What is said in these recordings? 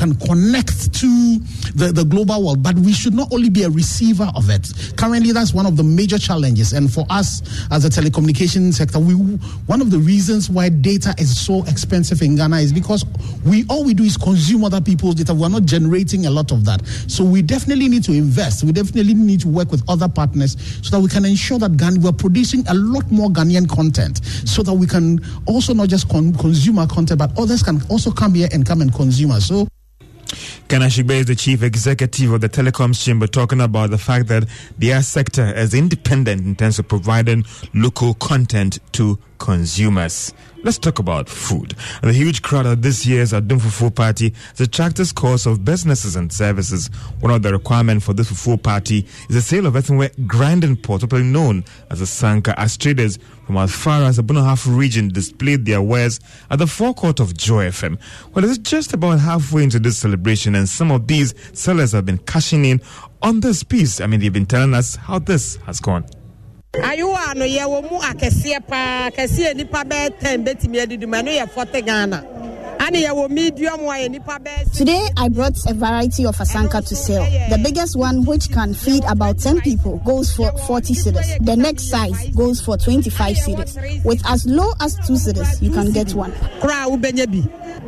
can connect to the, the global world, but we should not only be a receiver of it. Currently, that's one of the major challenges. And for us as a telecommunication sector, we one of the reasons why data is so expensive in Ghana is because we all we do is consume other people's data. We're not generating a lot of that. So we definitely need to invest. We definitely need to work with other partners so that we can ensure that Ghana, we're producing a lot more Ghanaian content so that we can also not just con- consume our content, but others can also come here and come and consume us. So Ken Ashigbey is the chief executive of the Telecoms Chamber, talking about the fact that their sector is independent in terms of providing local content to consumers. Let's talk about food. The huge crowd at this year's Adom party has attracted scores of businesses and services. One of the requirements for this Fufu party is the sale of earthenware grinding pot, popularly known as asanka, as traders from as far as the Bunahaf region displayed their wares at the forecourt of Joy FM. Well, it's just about halfway into this celebration, and some of these sellers have been cashing in on this piece. I mean, they've been telling us how this has gone. Ayewa no yɛwɔ mu akɛseɛ paa. Kɛseɛ nipa bɛyɛ ten bɛtumi adidi mu ɛno yɛ forty ghana Today, I brought a variety of asanka to sell. The biggest one, which can feed about 10 people, goes for 40 cedis. The next size goes for 25 cedis. With as low as 2 cedis, you can get one. kora a wobɛnya bi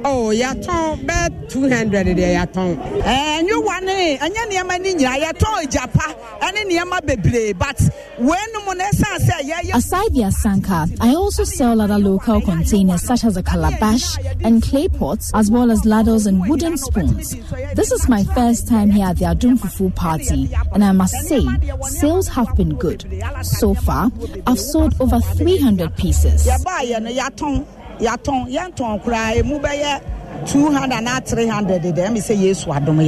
oh yɛatɔn bɛɛ 200 deɛ yɛatɔn ɛnyɛ wa ne ɛnyɛ nneɛma no nyinaa yɛtɔn agyapa ɛne nneɛma bebree but weinom no ɛsiane sɛ yɛyɛ Aside the Asanka, I also sell other local containers such as a calabash and clay pots, as well as ladles and wooden spoons. This is my first time here at the Adom Fufu party, and I must say, sales have been good. So far, I've sold over 300 pieces. yɛntɔn koraa ɛmu bɛyɛ 200 na 300 deɛ ɛme sɛ yesu adom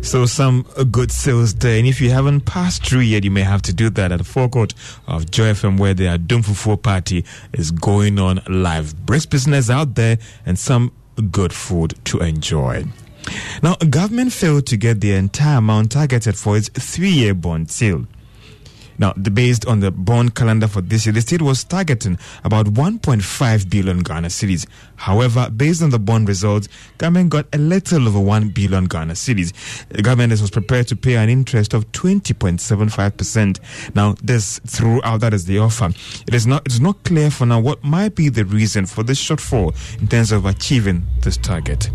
So some good sales there. And if you haven't passed through yet, you may have to do that at the forecourt of Joy FM where the Adom Fufu party is going on live. Brisk business out there and some good food to enjoy. Now, government failed to get the entire amount targeted for its three-year bond sale. Now, the, based on the bond calendar for this year, the state was targeting about 1.5 billion Ghana cedis. However, based on the bond results, government got a little over 1 billion Ghana cedis. The government was prepared to pay an interest of 20.75%. Now, this throughout that is the offer. It is not it's not clear for now what might be the reason for this shortfall in terms of achieving this target.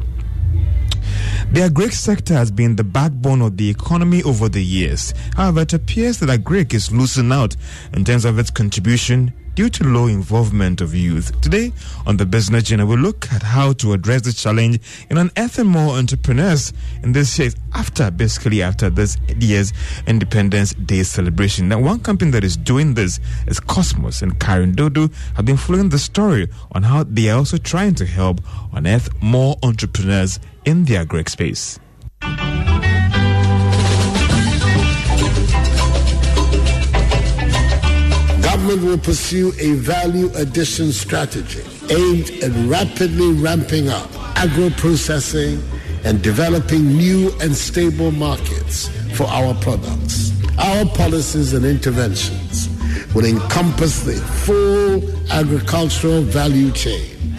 The agric sector has been the backbone of the economy over the years. However, it appears that agric is losing out in terms of its contribution due to low involvement of youth. Today, on the Business Journal, we look at how to address this challenge in unearthing more entrepreneurs in this year after, basically after this year's Independence Day celebration. Now, one company that is doing this is Kosmos, and Karen Dodo have been following the story on how they are also trying to help unearth more entrepreneurs in the agric space. Government will pursue a value addition strategy aimed at rapidly ramping up agro processing and developing new and stable markets for our products. Our policies and interventions will encompass the full agricultural value chain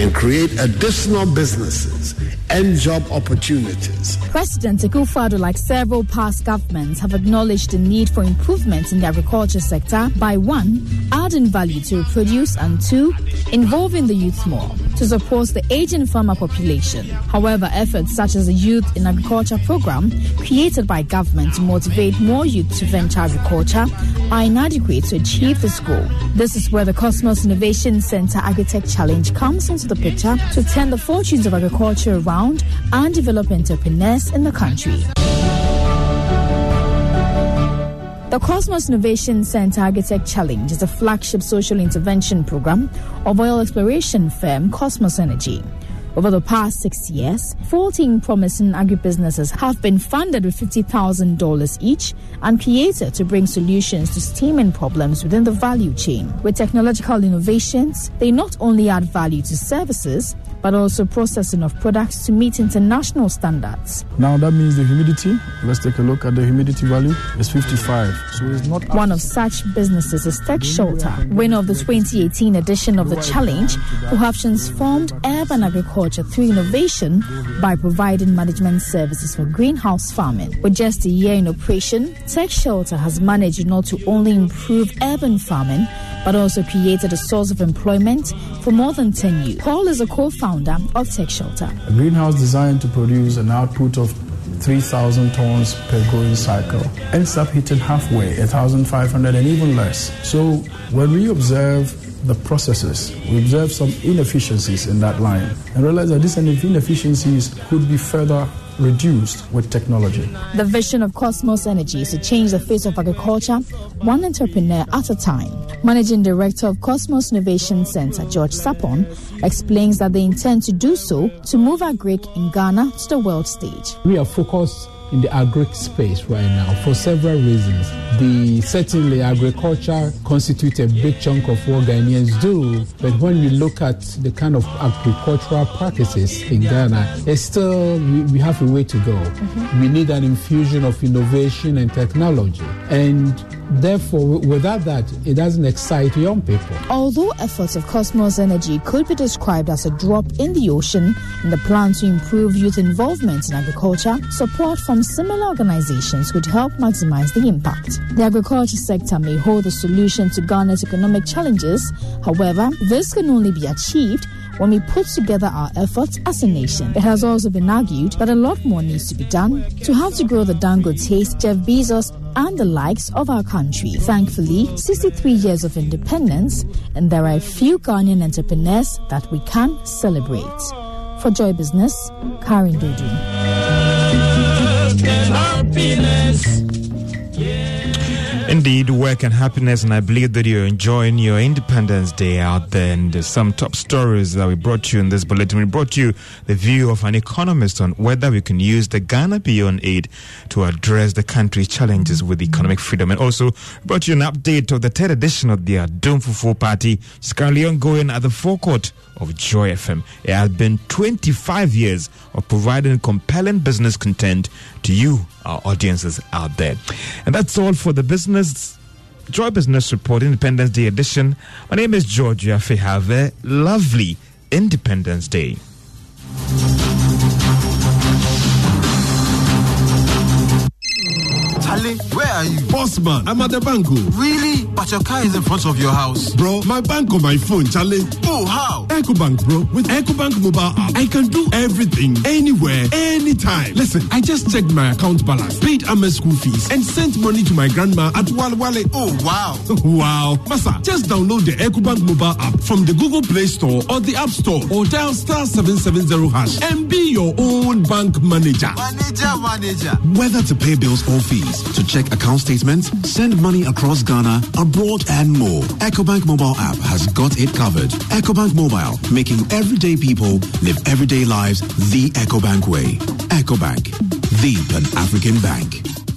and create additional businesses and job opportunities. President Akufo-Addo, like several past governments, have acknowledged the need for improvements in the agriculture sector by one, adding value to produce, and two, involving the youth more to support the aging farmer population. However, efforts such as the Youth in Agriculture program, created by government to motivate more youth to venture agriculture, are inadequate to achieve this goal. This is where the Kosmos Innovation Center Agritech Challenge comes into the picture to turn the fortunes of agriculture around and develop entrepreneurs in the country. The Kosmos Innovation Center Agritech Challenge is a flagship social intervention program of oil exploration firm Kosmos Energy. Over the past six years, 14 promising agribusinesses have been funded with $50,000 each and created to bring solutions to steaming problems within the value chain. With technological innovations, they not only add value to services, but also processing of products to meet international standards. Now that means the humidity. Let's take a look at the humidity value. It's 55. So it's not. One of such businesses is Tech Shelter, winner of the 2018 edition of the challenge, who have transformed urban agriculture through innovation by providing management services for greenhouse farming. With just a year in operation, Tech Shelter has managed not to only improve urban farming, but also created a source of employment for more than 10 youth. Paul is a co-founder of Tech Shelter. A greenhouse designed to produce an output of 3,000 tons per growing cycle ends up hitting halfway, 1,500 and even less. So when we observe the processes, we observe some inefficiencies in that line and realize that these inefficiencies could be further reduced with technology. The vision of Kosmos Energy is to change the face of agriculture, one entrepreneur at a time. Managing Director of Kosmos Innovation Center, George Sapon, explains that they intend to do so to move agric in Ghana to the world stage. We are focused in the agri space right now for several reasons. The certainly agriculture constitutes a big chunk of what Ghanaians do, but when we look at the kind of agricultural practices in Ghana, it's still we, we have a way to go. Mm-hmm. We need an infusion of innovation and technology, and Therefore, without that, it doesn't excite young people. Although efforts of Kosmos Energy could be described as a drop in the ocean in the plan to improve youth involvement in agriculture, support from similar organizations could help maximize the impact. The agriculture sector may hold the solution to Ghana's economic challenges. However, this can only be achieved when we put together our efforts as a nation. It has also been argued that a lot more needs to be done to help to grow the Dangotes, Jeff Bezos, and the likes of our country. Thankfully, 63 years of independence, and there are a few Ghanaian entrepreneurs that we can celebrate. For Joy Business, Karen Dodu. Indeed, work and happiness, and I believe that you're enjoying your Independence Day out there. And some top stories that we brought you in this bulletin. We brought you the view of an economist on whether we can use the Ghana Beyond Aid to address the country's challenges with economic freedom. And also brought you an update of the third edition of the Adom Fufuo Party. It's currently ongoing at the forecourt of Joy FM. It has been 25 years of providing compelling business content to you, our audiences out there. And that's all for the business. Joy Business Report Independence Day edition. My name is Georgia Have lovely Independence Day. Charlie, where are you? Boss man, I'm at the bank. Oh. Really? But your car is in front of your house. Bro, my bank on my phone, Charlie. Oh, how? EcoBank, bro. With EcoBank mobile app, I can do everything, anywhere, anytime. Listen, I just checked my account balance, paid Amma school fees, and sent money to my grandma at Wale Wale. Oh, wow. wow. Masa, just download the EcoBank mobile app from the Google Play Store or the App Store or dial star 770 hash and be your own bank manager. Manager, manager. Whether to pay bills or fees, to check account statements, send money across Ghana, abroad, and more. EcoBank mobile app has got it covered. EcoBank mobile, making everyday people live everyday lives the EcoBank way. EcoBank, the Pan African Bank.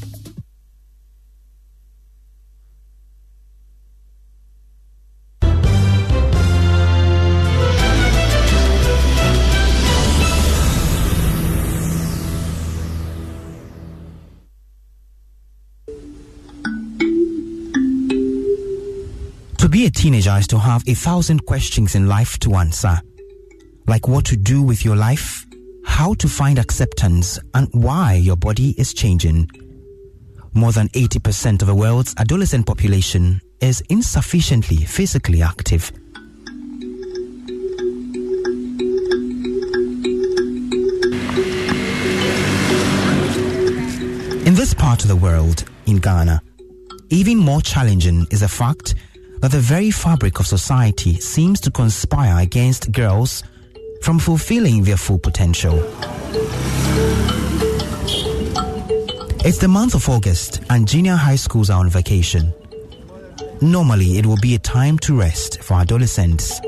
To be a teenager is to have a thousand questions in life to answer. Like what to do with your life, how to find acceptance, and why your body is changing. More than 80% of the world's adolescent population is insufficiently physically active. In this part of the world, in Ghana, even more challenging is the fact that the very fabric of society seems to conspire against girls from fulfilling their full potential. It's the month of August and junior high schools are on vacation. Normally, it will be a time to rest for adolescents.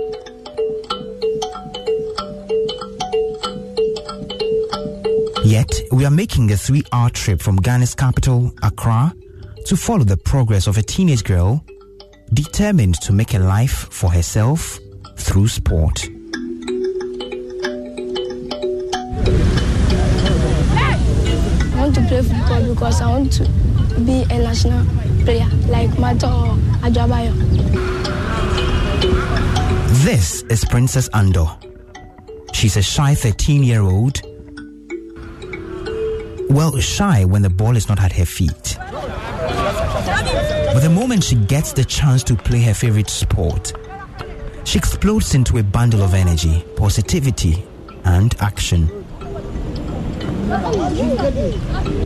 Yet, we are making a three hour trip from Ghana's capital, Accra, to follow the progress of a teenage girl determined to make a life for herself through sport. I want to play football because I want to be a national player like Mato or Ajabayo. This is Princess Ando. She's a shy 13 year old. Well, shy when the ball is not at her feet. But the moment she gets the chance to play her favorite sport, she explodes into a bundle of energy, positivity, and action.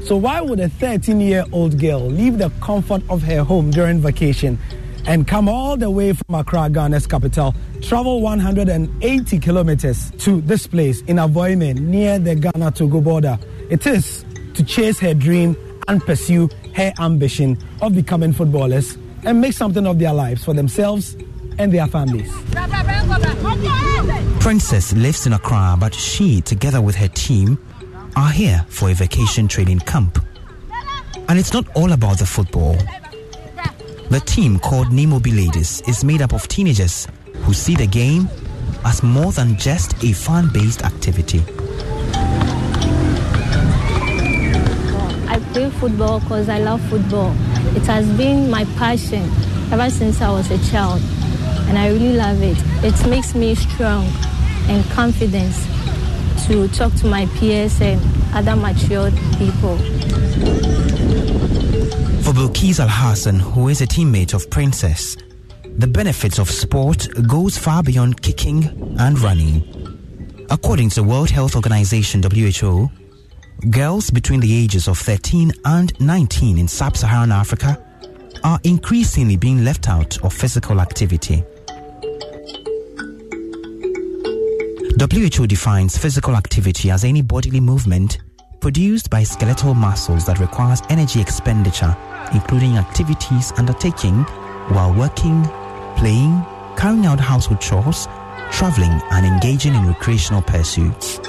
So, why would a 13 year old girl leave the comfort of her home during vacation and come all the way from Accra, Ghana's capital, travel 180 kilometers to this place in Avoyme near the Ghana Togo border? It is to chase her dream and pursue her ambition of becoming footballers and make something of their lives for themselves and their families. Princess lives in Accra, but she, together with her team, are here for a vacation training camp. And it's not all about the football. The team called Nimobi Ladies is made up of teenagers who see the game as more than just a fan based activity. Play football because I love football. It has been my passion ever since I was a child, and I really love it. It makes me strong and confident to talk to my peers and other matured people. For Bilkis Al Hassan, who is a teammate of Princess, the benefits of sport goes far beyond kicking and running. According to World Health Organization WHO, girls between the ages of 13 and 19 in sub-Saharan Africa are increasingly being left out of physical activity. WHO defines physical activity as any bodily movement produced by skeletal muscles that requires energy expenditure, including activities undertaken while working, playing, carrying out household chores, traveling, and engaging in recreational pursuits.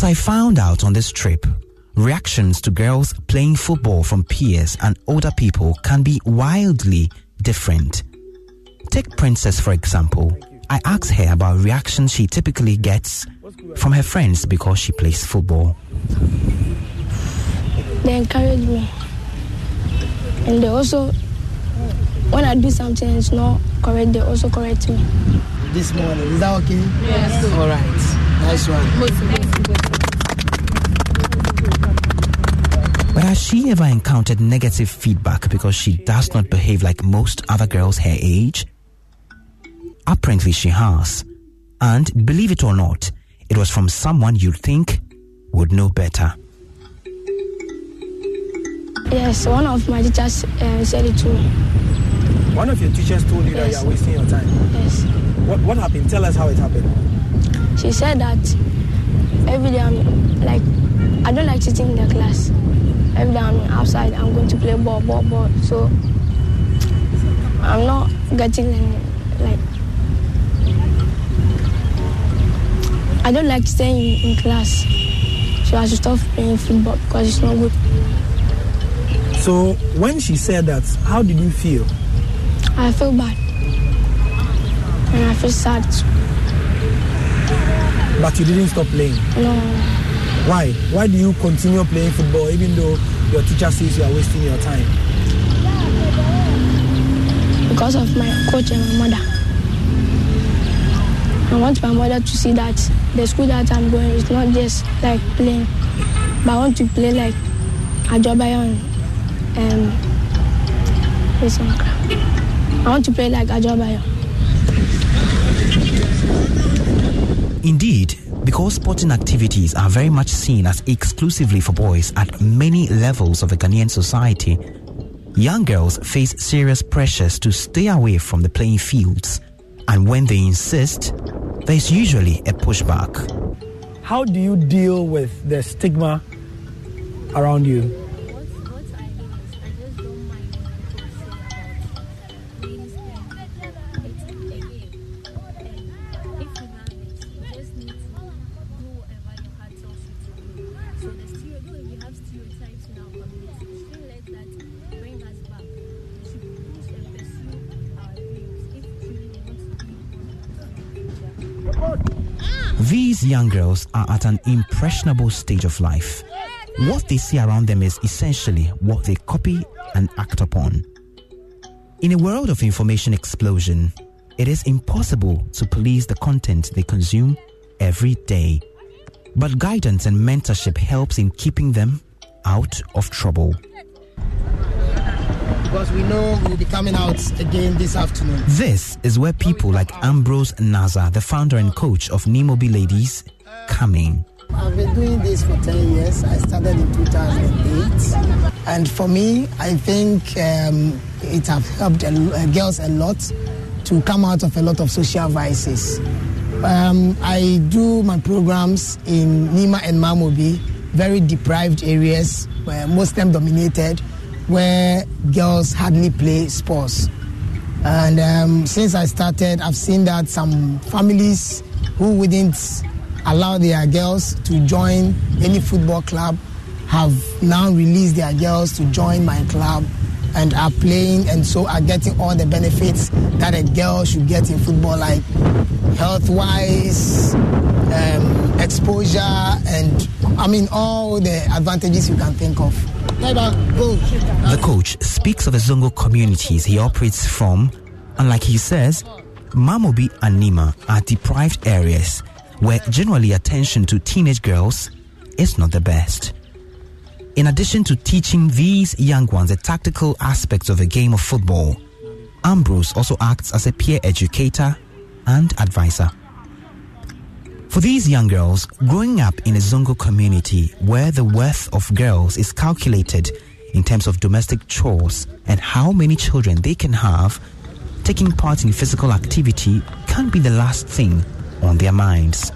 As I found out on this trip, reactions to girls playing football from peers and older people can be wildly different. Take Princess, for example. I asked her about reactions she typically gets from her friends because she plays football. They encourage me. And they also, when I do something it's not correct, they also correct me. This morning, is that okay? Yes. All right. Nice one. But has she ever encountered negative feedback because she does not behave like most other girls her age? Apparently, she has. And believe it or not, it was from someone you'd think would know better. Yes, one of my teachers uh, said it to me. One of your teachers told you Yes. that you are wasting your time. Yes. What, what happened? Tell us how it happened. She said that every day I'm like, I don't like sitting in the class. Every day I'm outside, I'm going to play ball, ball, ball. So I'm not getting any, like, I don't like staying in, in class. So I should stop playing football because it's not good. So when she said that, how did you feel? I feel bad. And I feel sad. too. But you didn't stop playing. No, Why? Why do you continue playing football even though your teacher says you are wasting your time? because of my coach and my mother. I want my mother to see that the school that I'm going is not just like playing, but I want to play like Ajobayo and um? I want to play like Ajobayo. Indeed, because sporting activities are very much seen as exclusively for boys at many levels of the Ghanaian society, young girls face serious pressures to stay away from the playing fields. And when they insist, there's usually a pushback. How do you deal with the stigma around you? Young girls are at an impressionable stage of life. What they see around them is essentially what they copy and act upon. In a world of information explosion, it is impossible to police the content they consume every day. But guidance and mentorship helps in keeping them out of trouble. Because we know we'll be coming out again this afternoon. This is where people like Ambrose Naza, the founder and coach of Nimobi Ladies, come in. I've been doing this for 10 years. I started in 2008. And for me, I think um, it has helped uh, girls a lot to come out of a lot of social vices. Um, I do my programs in Nima and Mamobi, very deprived areas, where Muslim dominated, where girls hardly play sports. And um, since I started, I've seen that some families who wouldn't allow their girls to join any football club have now released their girls to join my club and are playing and so are getting all the benefits that a girl should get in football like health wise um, exposure and i mean all the advantages you can think of the coach speaks of the zongo communities he operates from and like he says mamobi and nima are deprived areas where generally attention to teenage girls is not the best. In addition to teaching these young ones the tactical aspects of the game of football, Ambrose also acts as a peer educator and advisor. For these young girls, growing up in a Zongo community where the worth of girls is calculated in terms of domestic chores and how many children they can have, taking part in physical activity can be the last thing on their minds.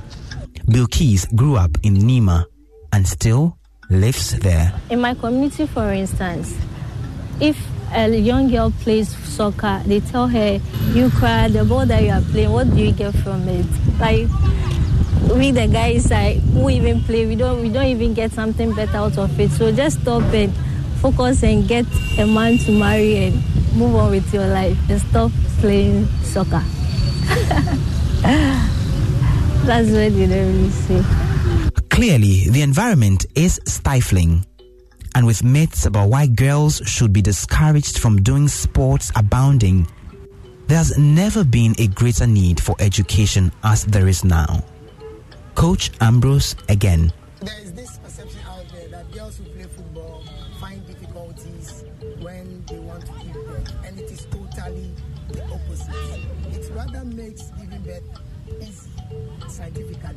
Bilkis grew up in Nima and still lives there. In my community, for instance, if a young girl plays soccer, they tell her, You cry, the ball that you are playing, what do you get from it? Like, we the guys like who even play, we don't we don't even get something better out of it. So just stop and focus and get a man to marry and move on with your life and stop playing soccer. That's what you don't really see. Clearly, the environment is stifling. And with myths about why girls should be discouraged from doing sports abounding, there's never been a greater need for education as there is now. Coach Ambrose again. There is this perception out there that girls who play football find difficulties when they want to give birth, and it is totally the opposite. It rather makes giving birth easy scientifically.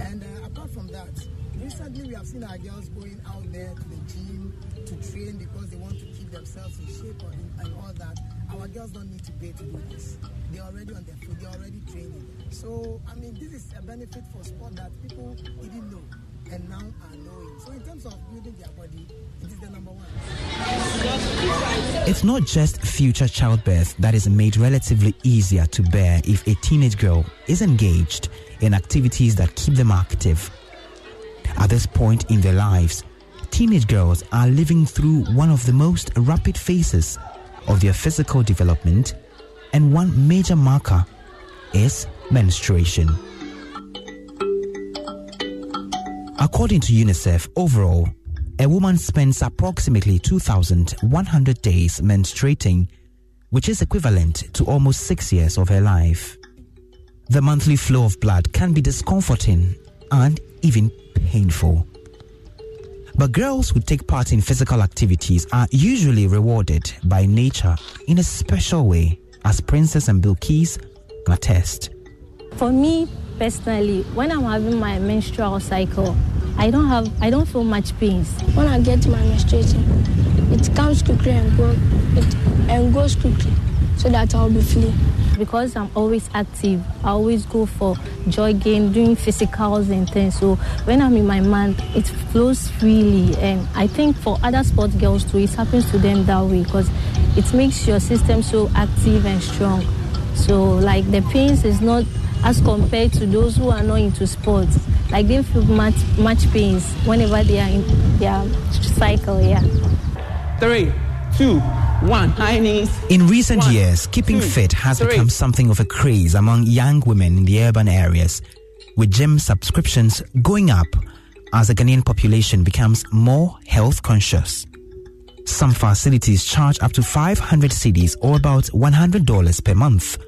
And uh, apart from that, recently we have seen our girls going out there to the gym to train because they want to keep themselves in shape and, and all that. Our girls don't need to pay to do this. They're already on their feet, they're already training. So, I mean, this is a benefit for sport that people didn't know and now are knowing. So, in terms of building their body, it is the number one. It's not just future childbirth that is made relatively easier to bear if a teenage girl is engaged in activities that keep them active. At this point in their lives, teenage girls are living through one of the most rapid phases of their physical development, and one major marker is menstruation. According to UNICEF, overall, a woman spends approximately 2,100 days menstruating, which is equivalent to almost six years of her life. The monthly flow of blood can be discomforting and even painful. But girls who take part in physical activities are usually rewarded by nature in a special way, as Princess and Bilkis attest. For me personally, when I'm having my menstrual cycle, I don't have I don't feel much pains. When I get my menstruation, it comes quickly and go it and goes quickly so that I'll be free. Because I'm always active, I always go for jogging, doing physicals and things. So when I'm in my month, it flows freely. And I think for other sport girls too, it happens to them that way because it makes your system so active and strong. So like the pains is not as compared to those who are not into sports. Like they feel much much pains whenever they are in their cycle. Yeah. Three, two, one. High knees. In recent years, keeping two, fit has three. become something of a craze among young women in the urban areas. with gym subscriptions going up as the Ghanaian population becomes more health conscious. Some facilities charge up to 500 cedis or about $100 per month.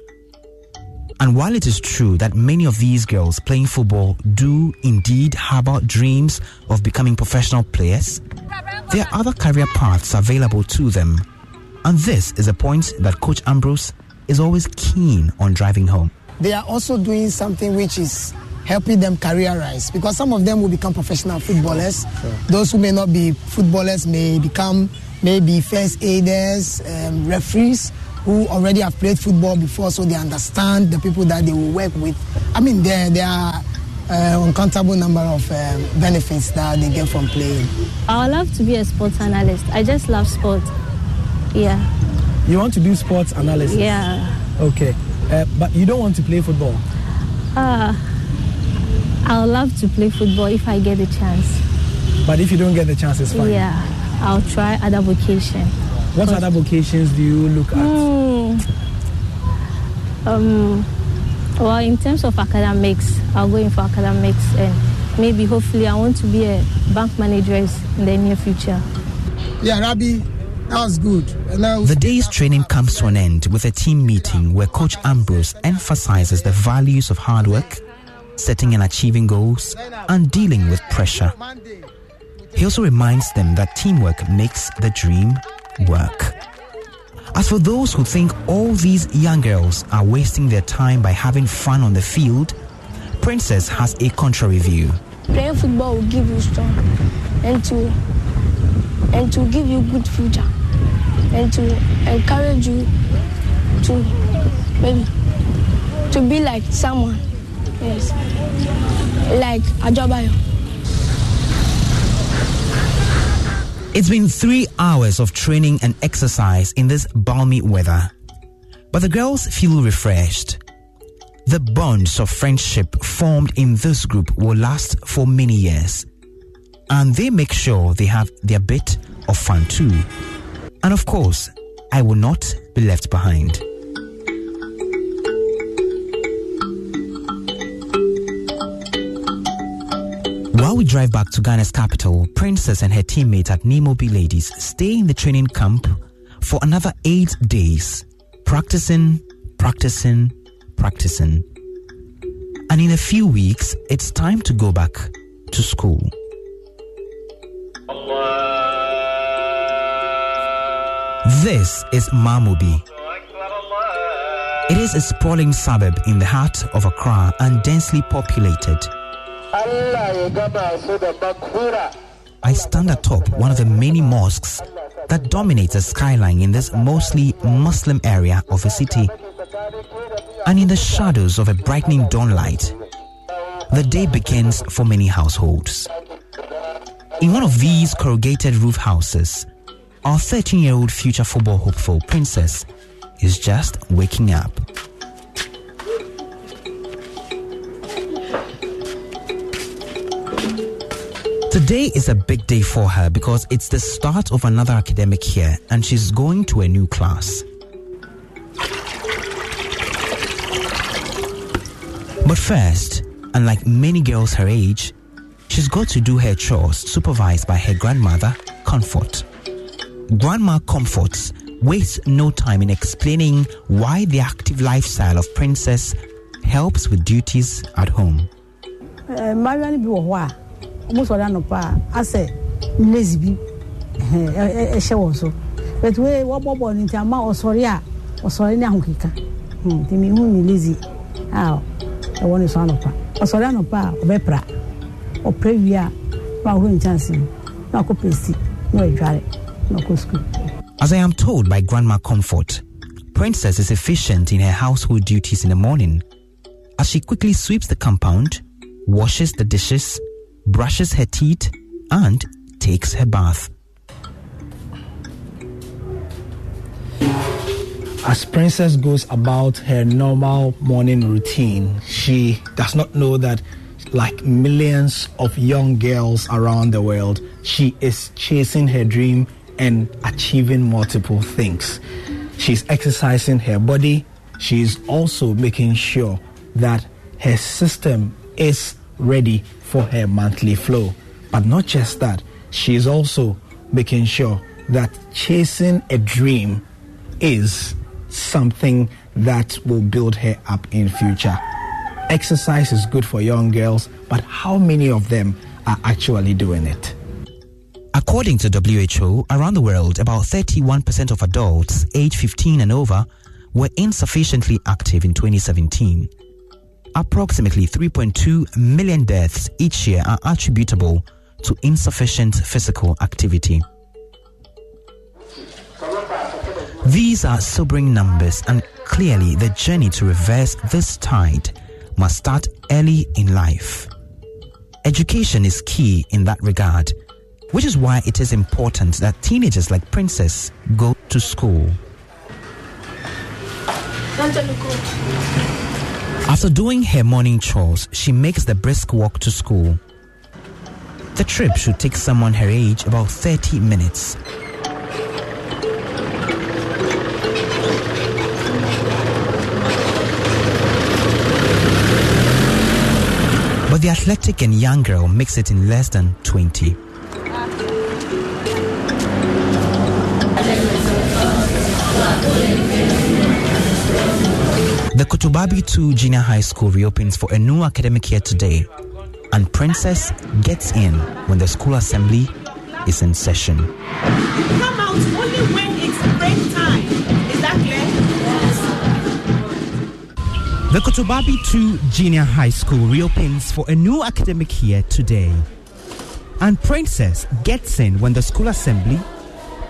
And while it is true that many of these girls playing football do indeed harbor dreams of becoming professional players, there are other career paths available to them. And this is a point that Coach Ambrose is always keen on driving home. They are also doing something which is helping them careerize because some of them will become professional footballers. Sure. Those who may not be footballers may become maybe first aiders, um, referees who already have played football before, so they understand the people that they will work with. I mean, there there are uh, uncountable number of um, benefits that they get from playing. I would love to be a sports analyst. I just love sport. Yeah. You want to do sports analysis? Yeah. Okay, uh, but you don't want to play football. Uh, I would love to play football if I get the chance. But if you don't get the chance, it's fine. Yeah, I'll try other vocation. What other vocations do you look at? Mm, um, well, in terms of academics, I'll go in for academics and maybe, hopefully, I want to be a bank manager in the near future. Yeah, Rabbi, that was good. The day's training comes to an end with a team meeting where Coach Ambrose emphasizes the values of hard work, setting and achieving goals, and dealing with pressure. He also reminds them that teamwork makes the dream work. As for those who think all these young girls are wasting their time by having fun on the field, Princess has a contrary view. Playing football will give you strength and to and to give you good future and to encourage you to maybe to be like someone. Yes. Like Ajobayo. It's been three hours of training and exercise in this balmy weather. But the girls feel refreshed. The bonds of friendship formed in this group will last for many years. And they make sure they have their bit of fun too. And of course, I will not be left behind. While we drive back to Ghana's capital, Princess and her teammates at Nimobi Ladies stay in the training camp for another eight days, practicing, practicing, practicing. And in a few weeks, it's time to go back to school. This is Mamobi. It is a sprawling suburb in the heart of Accra and densely populated. I stand atop one of the many mosques that dominates the skyline in this mostly Muslim area of the city. And in the shadows of a brightening dawnlight, the day begins for many households. In one of these corrugated roof houses, our 13 year old future football hopeful princess is just waking up. Today is a big day for her because it's the start of another academic year and she's going to a new class. But first, unlike many girls her age, she's got to do her chores supervised by her grandmother, Comfort. Grandma Comforts wastes no time in explaining why the active lifestyle of Princess helps with duties at home. Eh, mmayewa ɔmo anɔpa a asɛ lazy bi ɛhyɛ wɔn so. But wei wɔbɔ bɔɔl no nti ama ɔsɔre a ɔsɔre ne ahokeka nti mehu ne lazy. A ɛwɔ ne so anɔpa ɔsɔre anɔpa a ɔbɛpra ɔpra wie a na ɔhoro nkyɛnse mu na ɔkɔ pɛsi na ɔadware na ɔkɔ sukuu As I am told by Grandma Comfort, Princess is efficient in her household duties in the morning. As she quickly sweeps the compound, washes the dishes, brushes her teeth, and takes her bath. As Princess goes about her normal morning routine, she does not know that, like millions of young girls around the world, she is chasing her dream and achieving multiple things. She's exercising her body. She's also making sure that her system is ready for her monthly flow. But not just that, she is also making sure that chasing a dream is something that will build her up in future. Exercise is good for young girls, but how many of them are actually doing it? According to WHO, around the world, about 31% of adults aged 15 and over were insufficiently active in 2017. Approximately 3.2 million deaths each year are attributable to insufficient physical activity. These are sobering numbers, and clearly the journey to reverse this tide must start early in life. Education is key in that regard, which is why it is important that teenagers like Princess go to school. After doing her morning chores, she makes the brisk walk to school. The trip should take someone her age about 30 minutes. But the athletic and young girl makes it in less than 20. The Kotobabi 2 Junior High School reopens for a new academic year today, and Princess gets in when the school assembly is in session. come out only when it's break time. Is that clear? The Kotobabi 2 Junior High School reopens for a new academic year today, and Princess gets in when the school assembly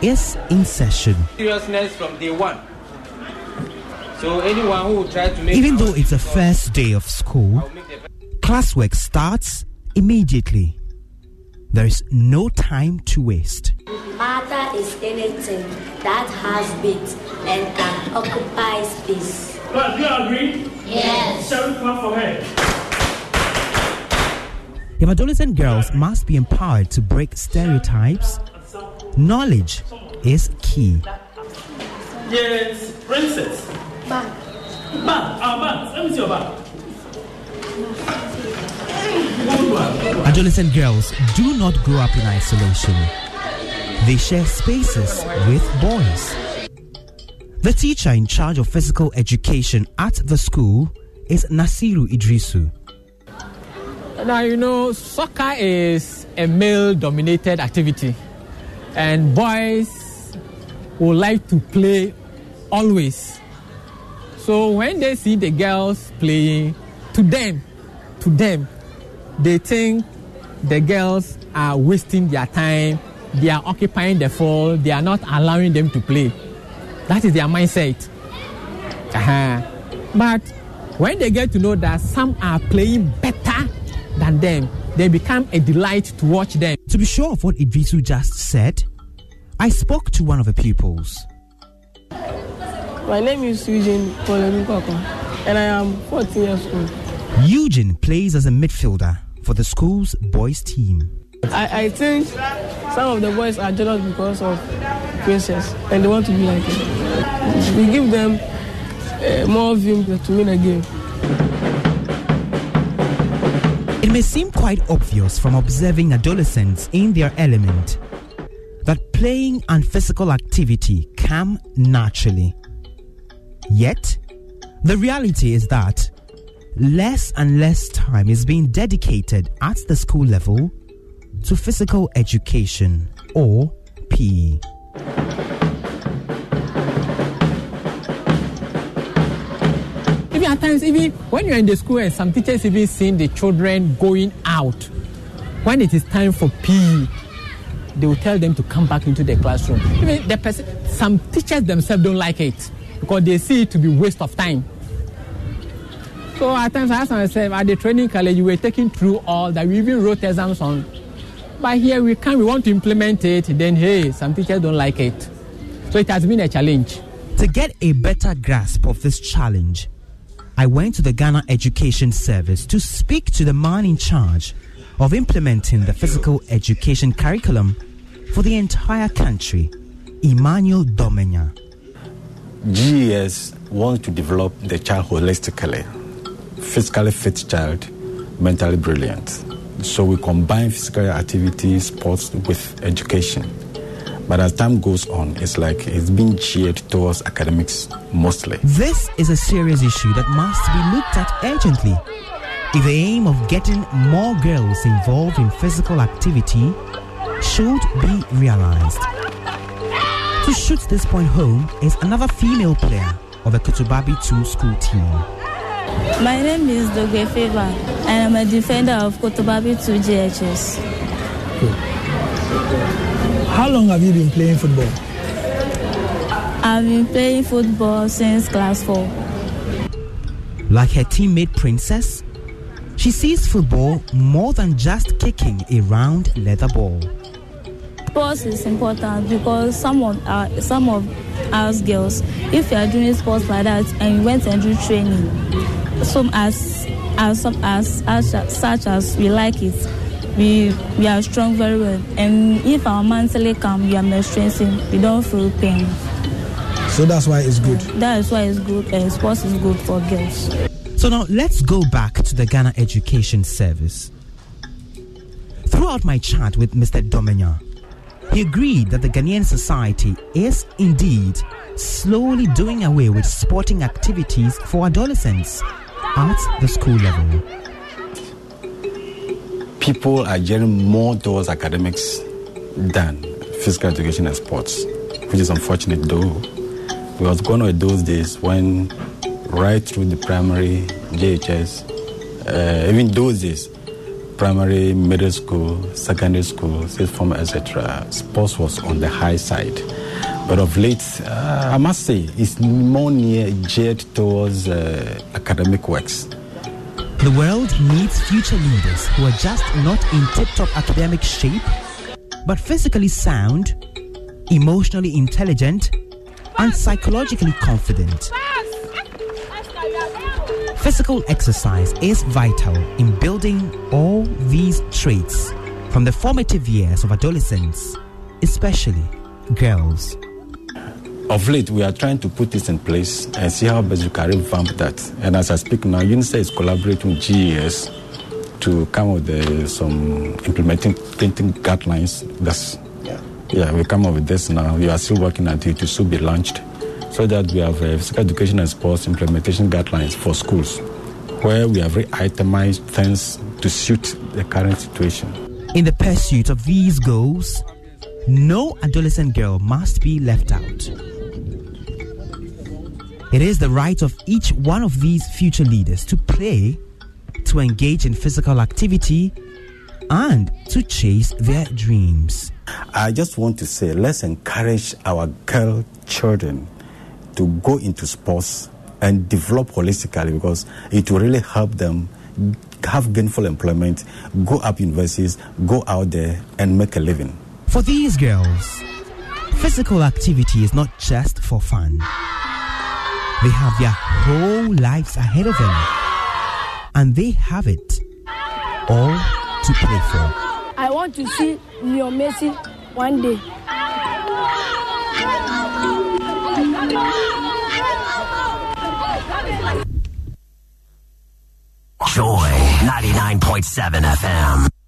is in session. seriousness from day one. So anyone who will try to make Even though it's the first day of school, classwork starts immediately. There is no time to waste. Matter is anything that has weight and can occupy space. But do you agree? Yes. Shall we clap for her? If adolescent girls must be empowered to break stereotypes, knowledge is key. Yes, princess. Bag. Bag. Our bags. Let me see your bag. Adolescent girls do not grow up in isolation. They share spaces with boys. The teacher in charge of physical education at the school is Nasiru Idrisu. Now, you know, soccer is a male dominated activity, and boys would like to play always. So, when they see the girls playing, to them, to them, they think the girls are wasting their time, they are occupying the floor, they are not allowing them to play. That is their mindset. Uh-huh. But when they get to know that some are playing better than them, they become a delight to watch them. To be sure of what Idrisu just said, I spoke to one of the pupils. My name is Eugene Polemikoko, and I am 14 years old. Eugene plays as a midfielder for the school's boys team. I, I think some of the boys are jealous because of Princess, and they want to be like her. We give them uh, more vim to win a game. It may seem quite obvious from observing adolescents in their element that playing and physical activity come naturally. Yet, the reality is that less and less time is being dedicated at the school level to physical education or PE. Even at times, even when you're in the school and some teachers even seeing the children going out, when it is time for PE, they will tell them to come back into the classroom. Even the person, some teachers themselves don't like it because they see it to be waste of time. So at times I ask myself, at the training college, we were taking through all that. We even wrote exams on. But here we can, we want to implement it. Then hey, some teachers don't like it. So it has been a challenge. To get a better grasp of this challenge, I went to the Ghana Education Service to speak to the man in charge of implementing the physical education curriculum for the entire country, Emmanuel Domenya. GES wants to develop the child holistically, physically fit child mentally brilliant. So we combine physical activity, sports with education. But as time goes on, it's like it's being geared towards academics mostly. This is a serious issue that must be looked at urgently. If the aim of getting more girls involved in physical activity should be realized. To shoot this point home is another female player of the Kotobabi 2 school team. My name is Dogwe Favor, and I'm a defender of Kotobabi 2 GHS. How long have you been playing football? I've been playing football since class 4. Like her teammate Princess, she sees football more than just kicking a round leather ball. Sports is important because some of our, some of us girls, if you are doing sports like that and you went and do training, some as as some as, as such as we like it, we we are strong very well. And if our monthly come, we are menstruating, we don't feel pain. So that's why it's good. That is why it's good. And sports is good for girls. So now let's go back to the Ghana Education Service. Throughout my chat with Mr. Domenya, he agreed that the Ghanaian society is indeed slowly doing away with sporting activities for adolescents at the school level. People are gearing more towards academics than physical education and sports, which is unfortunate though. Because gone are those days when right through the primary, JHS, uh, even those days, primary, middle school, secondary school, sixth form, etc., sports was on the high side. But of late, uh, I must say, it's more near geared towards uh, academic works. The world needs future leaders who are just not in tip top academic shape, but physically sound, emotionally intelligent, and psychologically confident. Physical exercise is vital in building all these traits from the formative years of adolescence, especially girls. Of late, we are trying to put this in place and see how best we can revamp that. And as I speak now, UNICEF is collaborating with GES to come up with the, some implementing thinking guidelines. That's yeah. yeah, we come up with this now. We are still working on it. It will soon be launched so that we have uh, physical education and sports implementation guidelines for schools where we have re-itemized things to suit the current situation. In the pursuit of these goals, no adolescent girl must be left out. It is the right of each one of these future leaders to play, to engage in physical activity, and to chase their dreams. I just want to say let's encourage our girl children to go into sports and develop holistically because it will really help them have gainful employment, go up universities, go out there and make a living. For these girls, physical activity is not just for fun. They have their whole lives ahead of them, and they have it all to play for. I want to see Leo Messi one day. Joy 99.7 FM.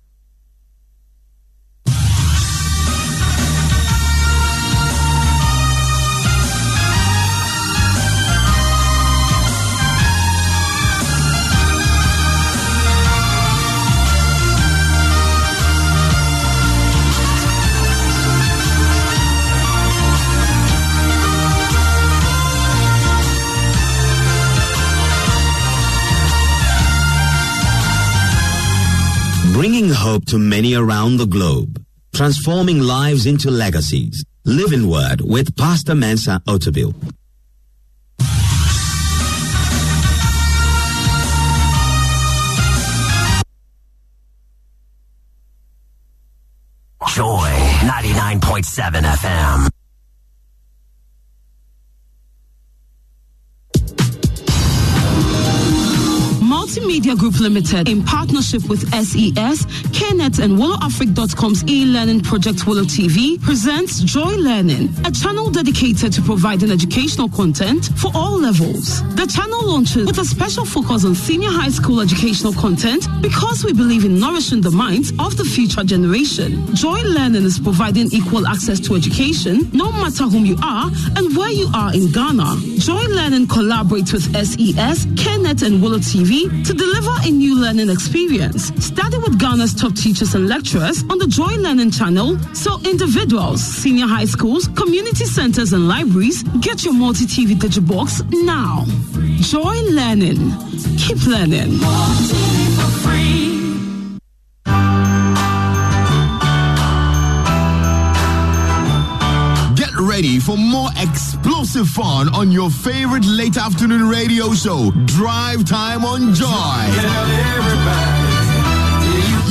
Bringing hope to many around the globe. Transforming lives into legacies. Living Word with Pastor Mensa Otabil. Joy 99.7 FM. Multimedia Group Limited, in partnership with SES, KNET, and WillowAfric.com's e-learning project Willow TV, presents Joy Learning, a channel dedicated to providing educational content for all levels. The channel launches with a special focus on senior high school educational content because we believe in nourishing the minds of the future generation. Joy Learning is providing equal access to education, no matter whom you are and where you are in Ghana. Joy Learning collaborates with SES, KNET, and Willow TV to deliver a new learning experience. Study with Ghana's top teachers and lecturers on the Joy Learning channel so individuals, senior high schools, community centers, and libraries get your multi TV digibox now. Joy Learning. Keep learning. Ready for more explosive fun on your favorite late afternoon radio show, Drive Time on Joy.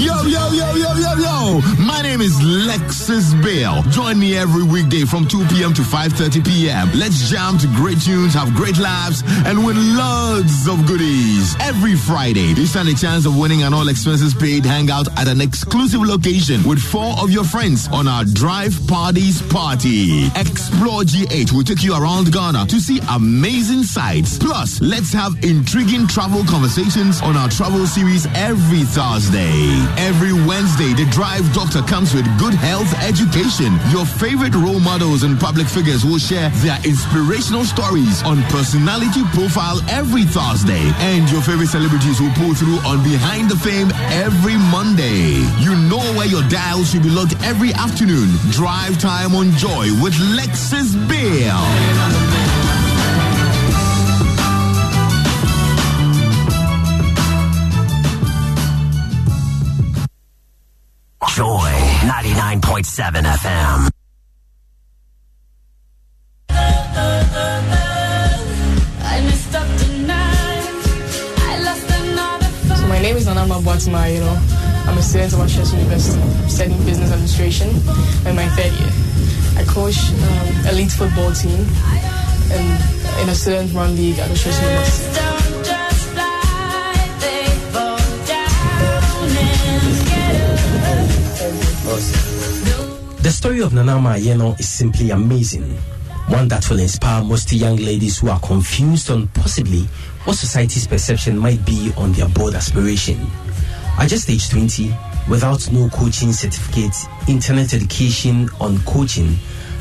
Yo, yo, yo, yo, yo, yo. My name is Lexis Bill. Join me every weekday from 2 p.m. to 5.30 p.m. Let's jam to great tunes, have great laughs, and win loads of goodies. Every Friday, you stand a chance of winning an all expenses paid hangout at an exclusive location with four of your friends on our Drive Parties Party. Explore G8 will take you around Ghana to see amazing sights. Plus, let's have intriguing travel conversations on our travel series every Thursday. Every Wednesday, the Drive Doctor comes with good health education. Your favorite role models and public figures will share their inspirational stories on personality profile every Thursday. And your favorite celebrities will pull through on Behind the Fame every Monday. You know where your dial should be locked every afternoon. Drive time on Joy with Lexis Bill. 99.7 FM. So my name is Nanama Boatima, you know. I'm a student of Ashesi University, studying business administration in my third year. I coach um, elite football team and in a student run league at Ashesi University. The story of Nanama Ayeno is simply amazing. One that will inspire most young ladies who are confused on possibly what society's perception might be on their bold aspiration. At just age 20, without no coaching certificate, internet education on coaching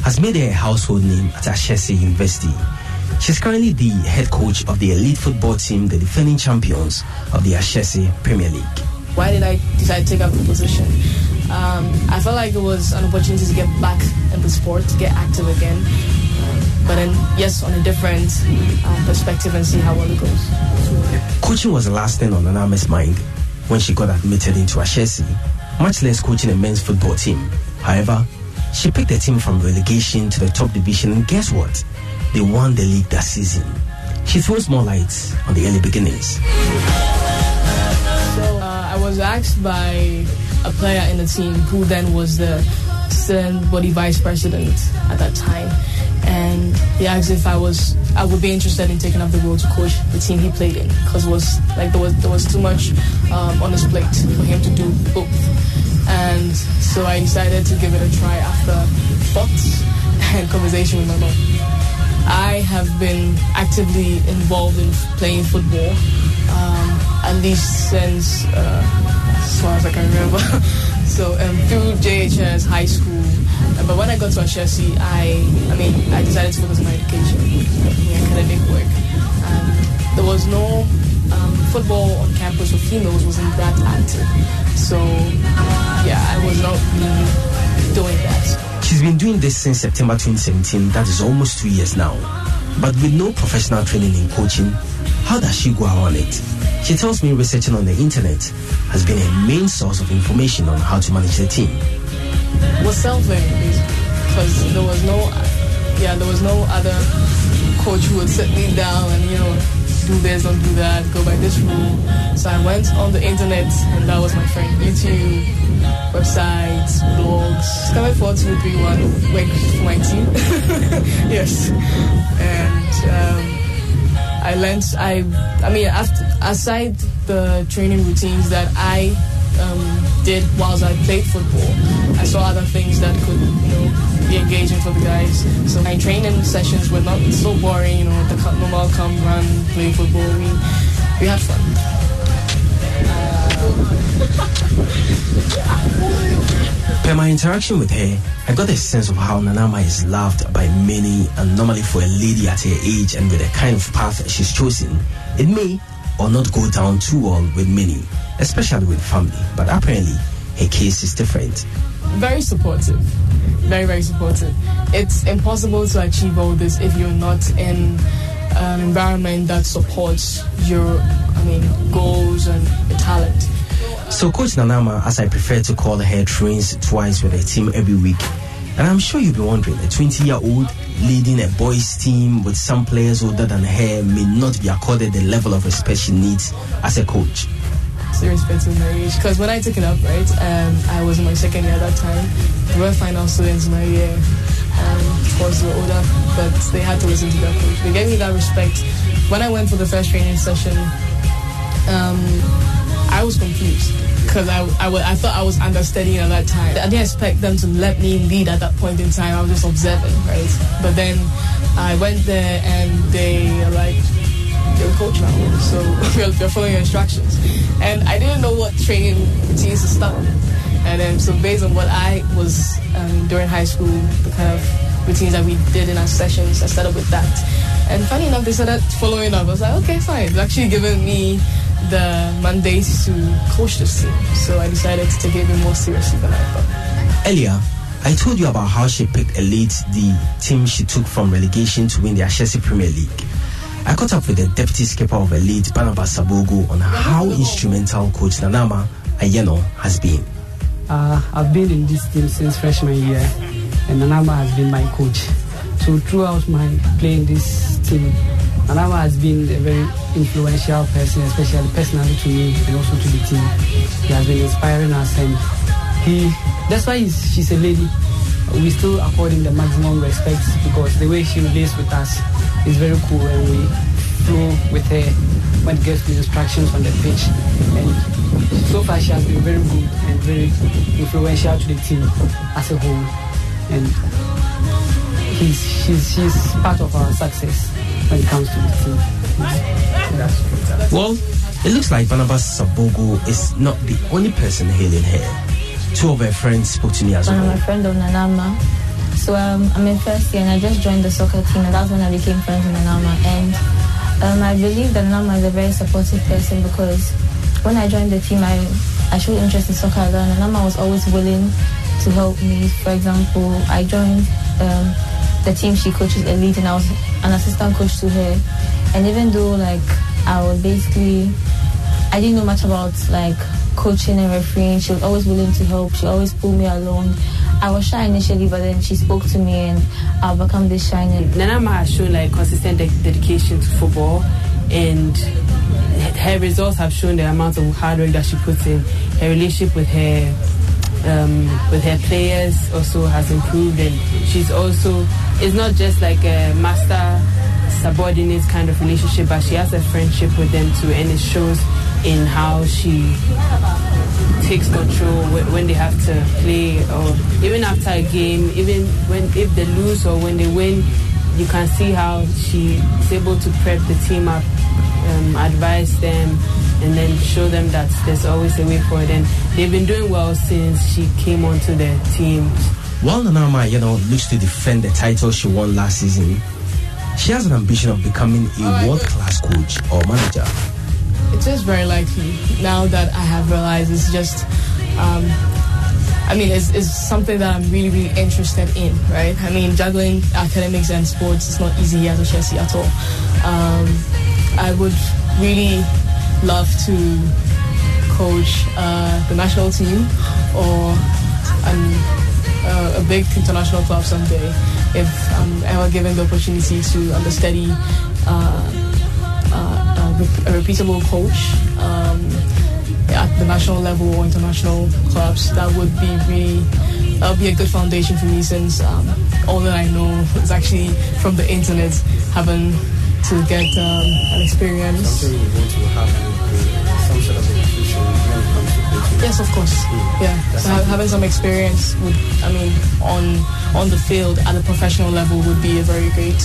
has made her a household name at Ashesi University. She's currently the head coach of the elite football team, the defending champions of the Ashesi Premier League. Why did I decide to take up the position? Um, I felt like it was an opportunity to get back in the sport, to get active again. Um, but then, yes, on a different um, perspective and see how well it goes. Coaching was the last thing on Anama's mind when she got admitted into Ashesi, much less coaching a men's football team. However, she picked a team from relegation to the top division, and guess what? They won the league that season. She throws more light on the early beginnings. So uh, I was asked by a player in the team who then was the student body vice president at that time. And he asked if I was I would be interested in taking up the role to coach the team he played in because was like there was there was too much um, on his plate for him to do both. And so I decided to give it a try after thoughts and conversation with my mom. I have been actively involved in playing football um, at least since uh, as far as I can remember. so um, through JHS high school, uh, but when I got to Ashesi, I I mean I decided to focus on my education, my academic work. And there was no um, football on campus for females wasn't that active. So yeah, I was not really doing that. She's been doing this since September 2017, that is almost two years now. But with no professional training in coaching, how does she go around it? She tells me researching on the internet has been a main source of information on how to manage the team. was self-learning because there was no yeah there was no other coach who would sit me down and you know do this don't do that go by this rule. So i went on the internet and that was my friend. Youtube websites blogs discovered 4231 worked for my team. Yes. And um, I learned. I I mean, after, aside the training routines that I um, did whilst I played football, I saw other things that could you know be engaging for the guys. So my training sessions were not so boring. You know, the normal come run, play football. We we had fun. Per my interaction with her, I got a sense of how Nanama is loved by many, and normally for a lady at her age and with the kind of path she's chosen, it may or not go down too well with many, especially with family. But apparently, her case is different. very supportive very very supportive it's impossible to achieve all this if you're not in an environment that supports your i mean goals and talent So, Coach Nanama, as I prefer to call her, trains twice with her team every week. And I'm sure you'll be wondering a 20 year old leading a boys' team with some players older than her may not be accorded the level of respect she needs as a coach. irrespective of my age because when i took it up right um, i was in my second year at that time there were final students in my year um, were older but they had to listen to their coach they gave me that respect when i went for the first training session um, i was confused because I, I, I thought I was understudying at that time. I didn't expect them to let me lead at that point in time. I was just observing, right? But then I went there and they are like, you're a coach now, so you're, you're following your instructions. And I didn't know what training routines to start. And then, so based on what I was um, during high school, the kind of routines that we did in our sessions, I started with that. And funny enough, they started following up. I was like, okay, fine. It's actually given me the mandate to coach this team. So I decided to take it even more seriously than I thought. Earlier, I told you about how she picked Elite, the team she took from relegation to win the Ashesi Premier League. I caught up with the deputy skipper of Elite, Barnabas Sabogo, on how instrumental Coach Nanama Ayeno has been. Uh, I've been in this team since freshman year, and Nanama has been my coach. So throughout my playing this team, Nanama has been a very influential person, especially personally to me and also to the team. He has been inspiring us, and he that's why he's, she's a lady. We still accord him the maximum respect because the way she relates with us is very cool, and we flow with her when it gets to instructions on the pitch. And so far, she has been very good and very influential to the team as a whole. And he's, she's, she's part of our success when it comes to the team. That's Well, it looks like Barnabas Sabogo is not the only person hailing here. Two of her friends spoke to me as well. I'm a friend of Nanama. So um, I'm in first year and I just joined the soccer team and that's when I became friends with Nanama. And um, I believe that Nanama is a very supportive person because when I joined the team, I, I showed interest in soccer. And Nanama was always willing to help me. For example, I joined um, the team she coaches Elite and I was an assistant coach to her. And even though like I was basically I didn't know much about like coaching and refereeing. She was always willing to help. She always pulled me along. I was shy initially, but then she spoke to me and I become this shiny. Nanama has shown like consistent de- dedication to football, and her results have shown the amount of hard work that she puts in. Her relationship with her um, with her players also has improved, and she's also it's not just like a master subordinate kind of relationship, but she has a friendship with them too, and it shows in how she takes control when they have to play or even after a game even when if they lose or when they win you can see how she is able to prep the team up um, advise them and then show them that there's always a way forward and they've been doing well since she came onto the team While Nanama you know, looks to defend the title she won last season, she has an ambition of becoming a world class coach or manager. It is just very likely now that I have realized it's just, um, I mean, it's, it's something that I'm really, really interested in, right? I mean, juggling academics and sports is not easy here at Ashesi at all. Um, I would really love to coach uh, the national team or an, uh, a big international club someday if I'm ever given the opportunity to understudy uh, uh, a repeatable coach um, at the national level or international clubs. That would be really that would be a good foundation for me since um, all that I know is actually from the internet, having to get um, an experience. Yes, of course. Hmm. Yeah, so having some experience would, I mean, on on the field at a professional level would be a very great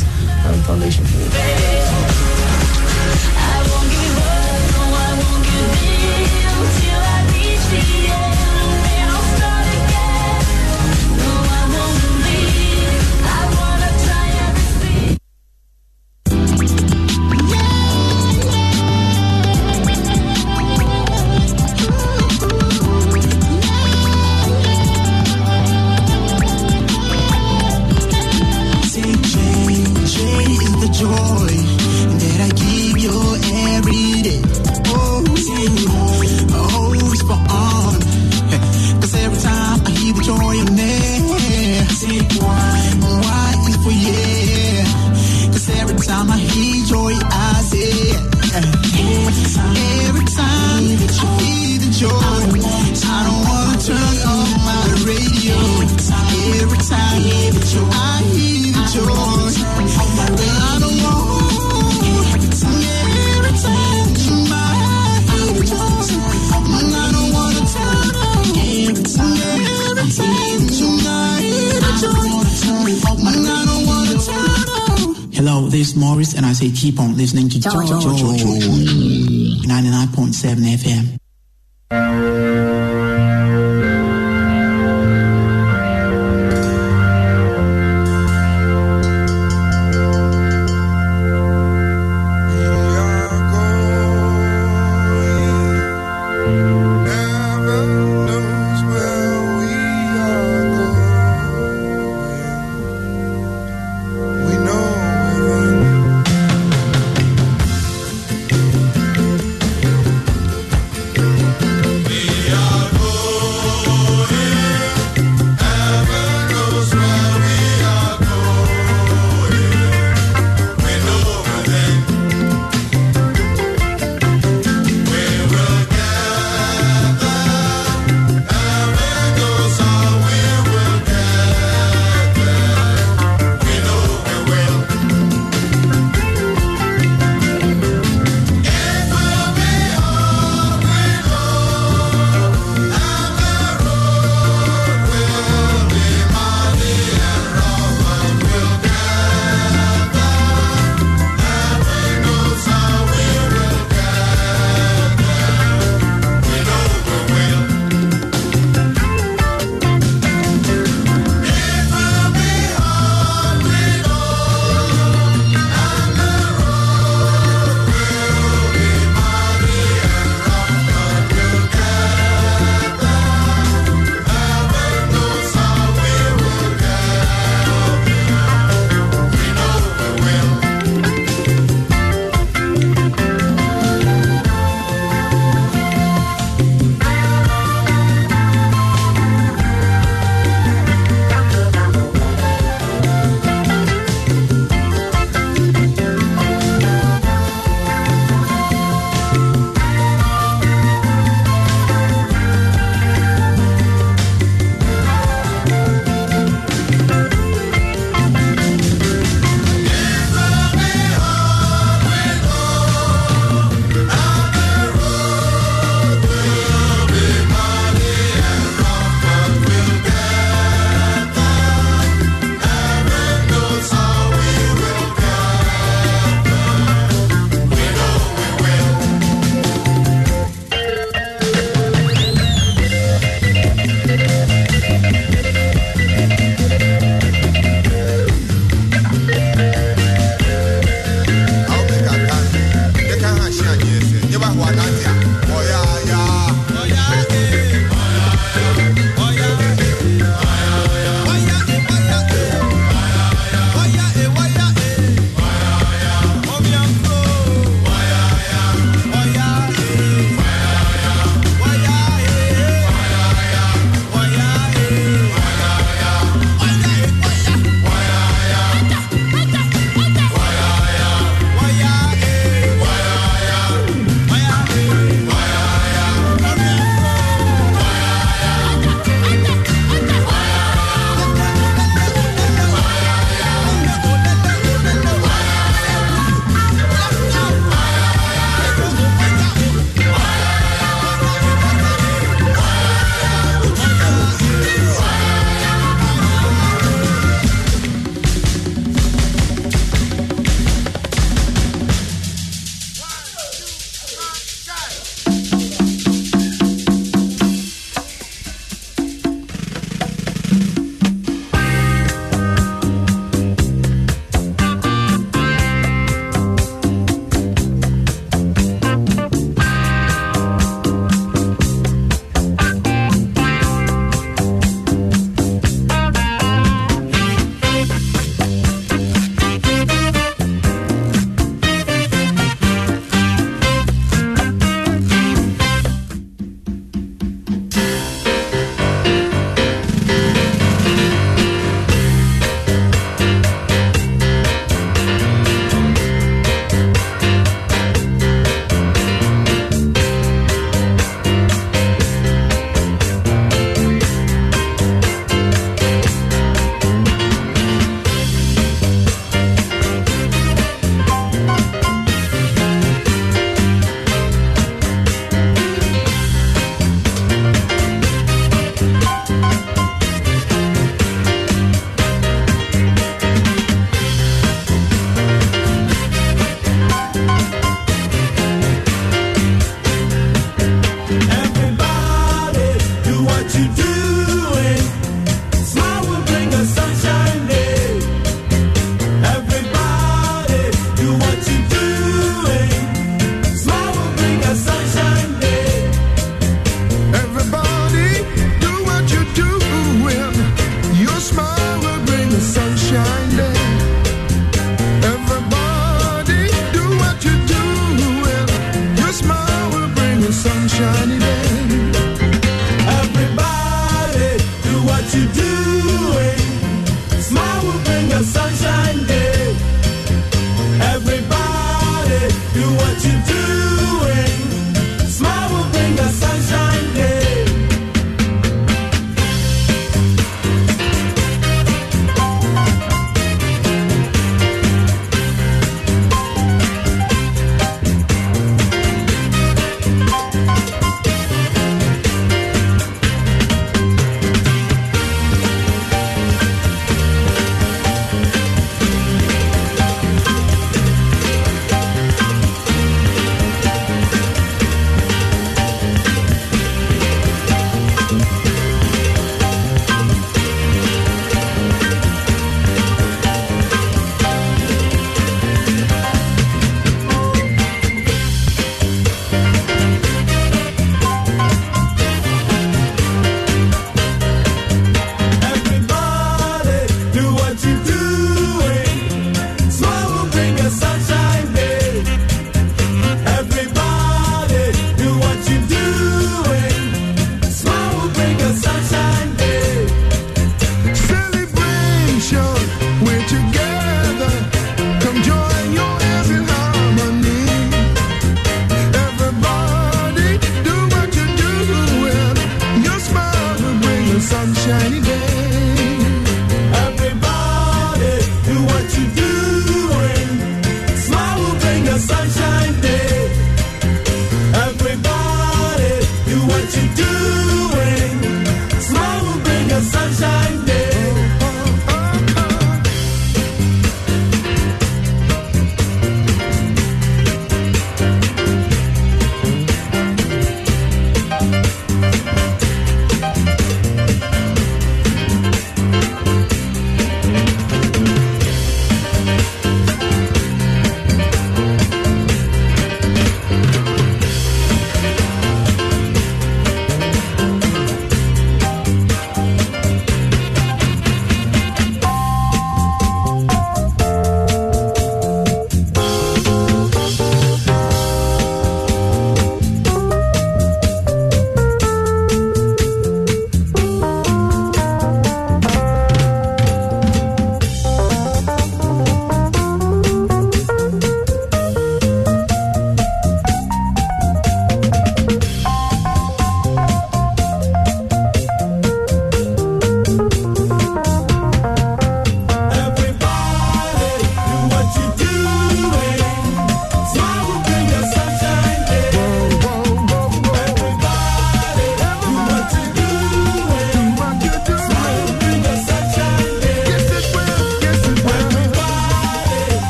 um, foundation for me.